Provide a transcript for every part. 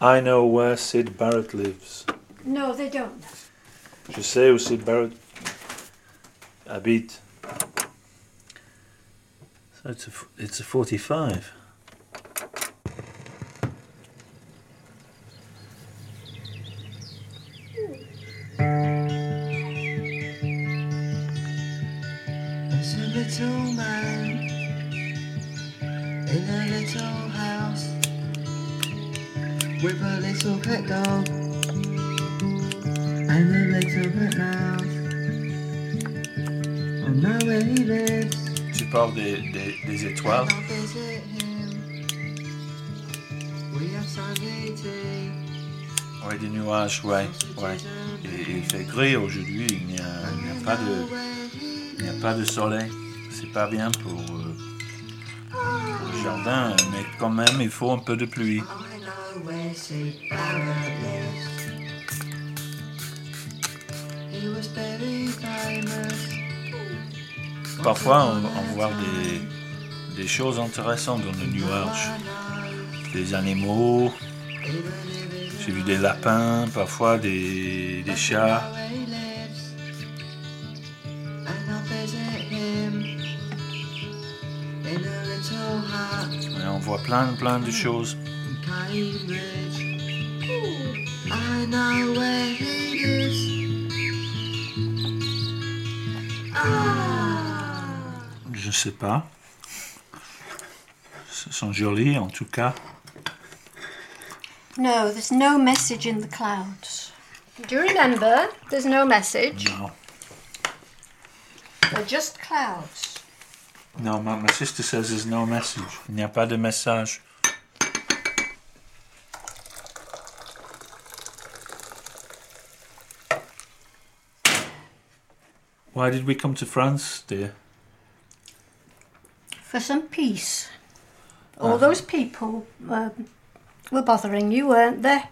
I know where Syd Barrett lives. No, they don't. Je sais où Syd Barrett habite. So it's a, f- it's a 45. There's with a little pet dog and a little pet mouse. I know where he lives. Tu parles des, des, des étoiles. Ouais, des nuages, ouais. ouais. Il, il fait gris aujourd'hui, il n'y a, pas de, il n'y a pas de soleil. C'est pas bien pour, euh, pour le jardin, mais quand même, il faut un peu de pluie. Parfois, on, voit des, des, choses intéressantes dans le nuage, Des animaux, j'ai vu des lapins, parfois des, des chats. Et on voit plein, plein de choses in Cambridge. I know where he lives. Ah. Je sais pas. Ils sont jolis en tout cas. No, there's no message in the clouds. Do you remember? There's no message. Non, They're just clouds. non my, my sister says there's no message. Il n'y a pas de message. Why did we come to France, dear? For some peace. All those people um, were bothering you, weren't they?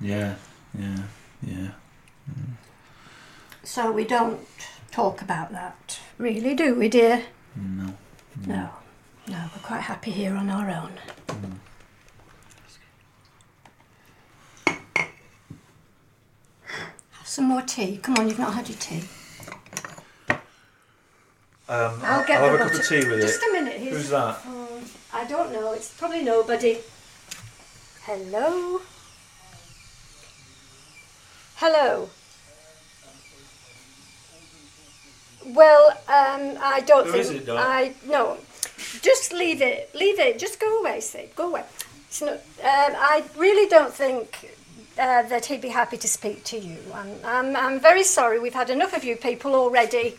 Yeah, yeah, yeah. So we don't talk about that, really, do we, dear? No. No. No, we're quite happy here on our own. Have some more tea. Come on, you've not had your tea. Um, I'll get have a cup of tea with you. Just it. a minute. Here's Who's that? Um, I don't know. It's probably nobody. Hello. Hello. Well, um, I don't Who think is it? I no. Just leave it. Leave it. Just go away, Syd. Go away. It's not, um, I really don't think uh, that he'd be happy to speak to you. I'm, I'm, I'm very sorry. We've had enough of you people already,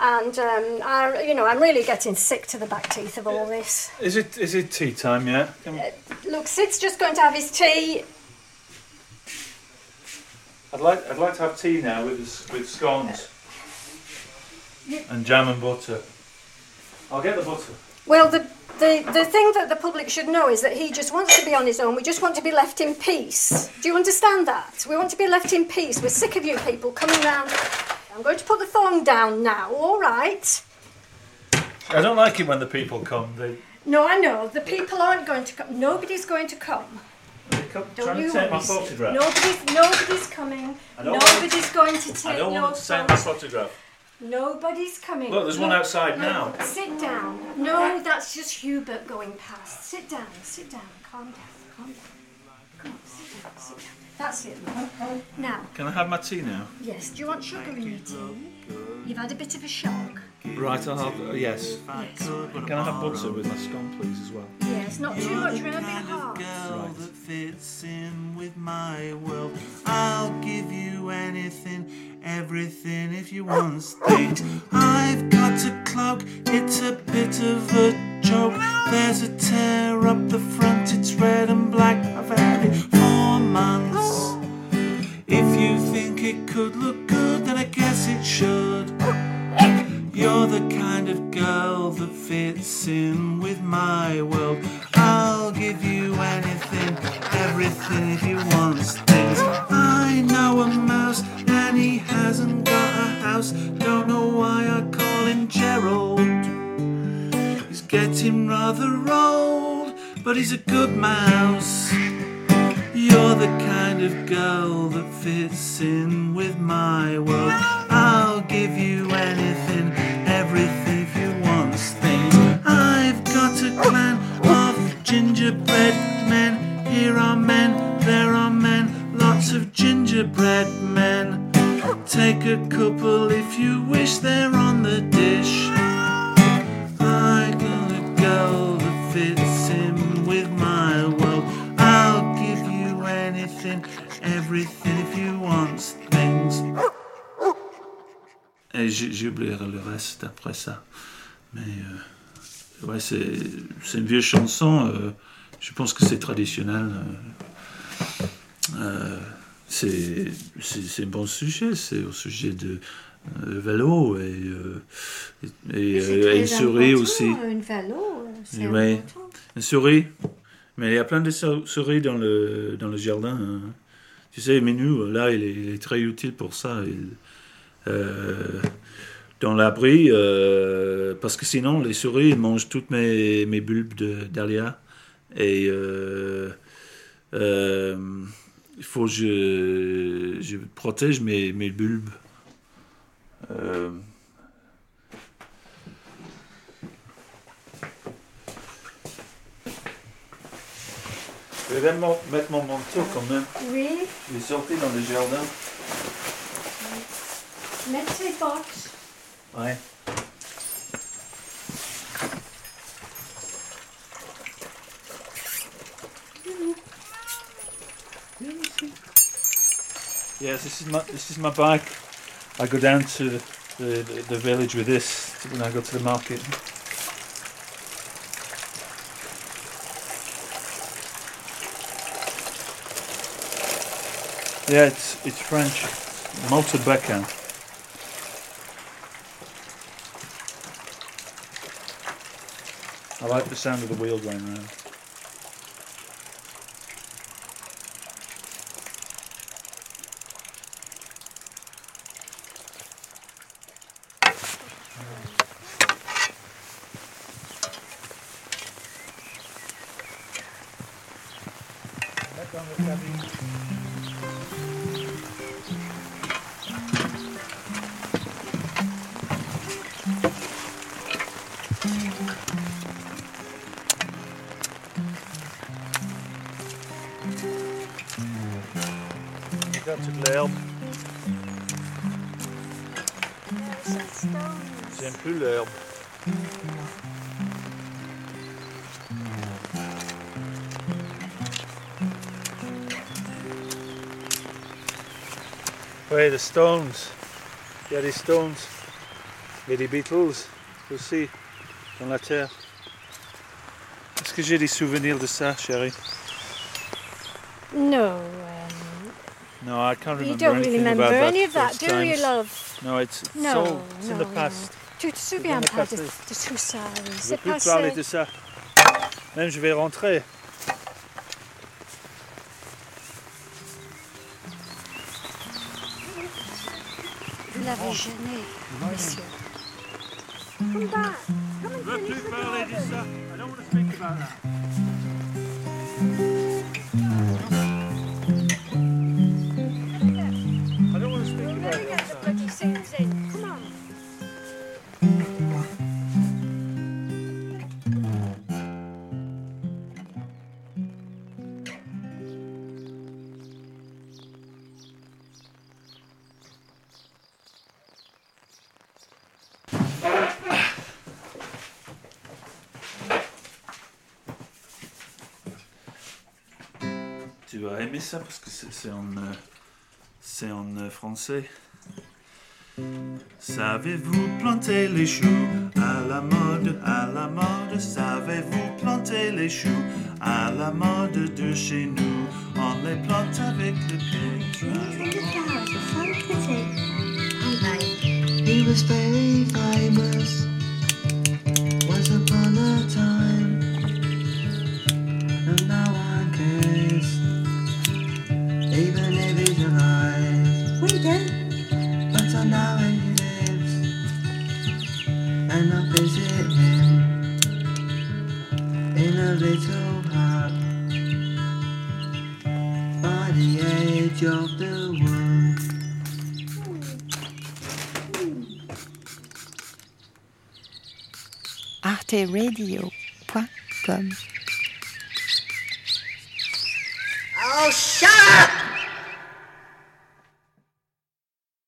and um, I, you know, I'm really getting sick to the back teeth of all this. Is it is it tea time yet? Can- Look, Syd's just going to have his tea. I'd like I'd like to have tea now with with scones and jam and butter. I'll get the butter. Well, the, the, the thing that the public should know is that he just wants to be on his own. We just want to be left in peace. Do you understand that? We want to be left in peace. We're sick of you people coming round. I'm going to put the phone down now, all right? I don't like it when the people come. They No, I know. The people aren't going to come. Nobody's going to come. they come Don't trying you to take my worry, photograph. Nobody's, nobodydy's coming. I don't want- Nobody's going to take I don't your want to take my phone. photograph. Nobody's coming. Look, there's one outside no, now. Sit down. No, that's just Hubert going past. Sit down, sit down, calm down, calm down. Come on, sit down, sit down. That's it. love. Now, Can I have my tea now? yes, do you want sugar in your tea? You've had a bit of a shock. Right, I'll have uh, yes. Yes. Can I have butter with my scone, please, as well? Yes, not too much, remember your heart. girl that fits in with my world. I'll give you anything, everything if you want things. I've got a cloak, it's a bit of a joke. There's a tear up the front, it's red and black. I've had it could look good, then I guess it should. You're the kind of girl that fits in with my world. I'll give you anything, everything if you want things. I know a mouse and he hasn't got a house. Don't know why I call him Gerald. He's getting rather old, but he's a good mouse. you're the kind of girl that fits in with my world. I'll give you anything, everything you want things. I've got a clan of gingerbread men. Here are men, there are men, lots of gingerbread men. Take a couple anything, everything if you want things. Et j'ai j'ai oublié le reste après ça. Mais euh, ouais, c'est c'est une vieille chanson. euh, je pense que c'est traditionnel. euh, euh, c'est c'est c'est un bon sujet. C'est au sujet de euh, vélo et, euh, et, et, euh, une souris aussi. Une vélo, c'est Ouais. important. Une souris. Mais il y a plein de sou- souris dans le, dans le jardin. hein. Tu sais, Minou, là, il est, très utile pour ça. Euh, dans l'abri, euh, parce que sinon, les souris mangent toutes mes, mes bulbes de dahlia. Et euh, il faut que je, je protège mes, mes bulbes. Je vais mettre mon manteau quand même. Oui, Je vais sortir dans le jardin. mets tes bottes. Ouais. Yes, this is my this is my bike. I go down to the, the, the village with this when I go to the market. Yeah, it's it's French. Motobécane. I like the sound of the wheel going round. L'herbe. J'aime plus l'herbe. Ouais, les Stones. Il y a des Stones. Il y a des Beatles aussi dans la terre. Est-ce que j'ai des souvenirs de ça, chérie? No, um, No, I can't remember you don't really remember any of that, do you, love? No, it's, it's No, all it's in the past. Tu te souviens pas de, tout ça, oui. Je veux C'est plus passé. parler de ça. Même je vais rentrer. Vous l'avez gêné, monsieur. Come back. Come and Je veux finish plus the parler de garden. Vas aimer ça parce que c'est en, euh, c'est en euh, français. Savez-vous planter les choux à la mode, à la mode Savez-vous planter les choux à la mode de chez nous On les plante avec le pied. He was very famous in a edge of the world. arteradio.com Oh, shut up!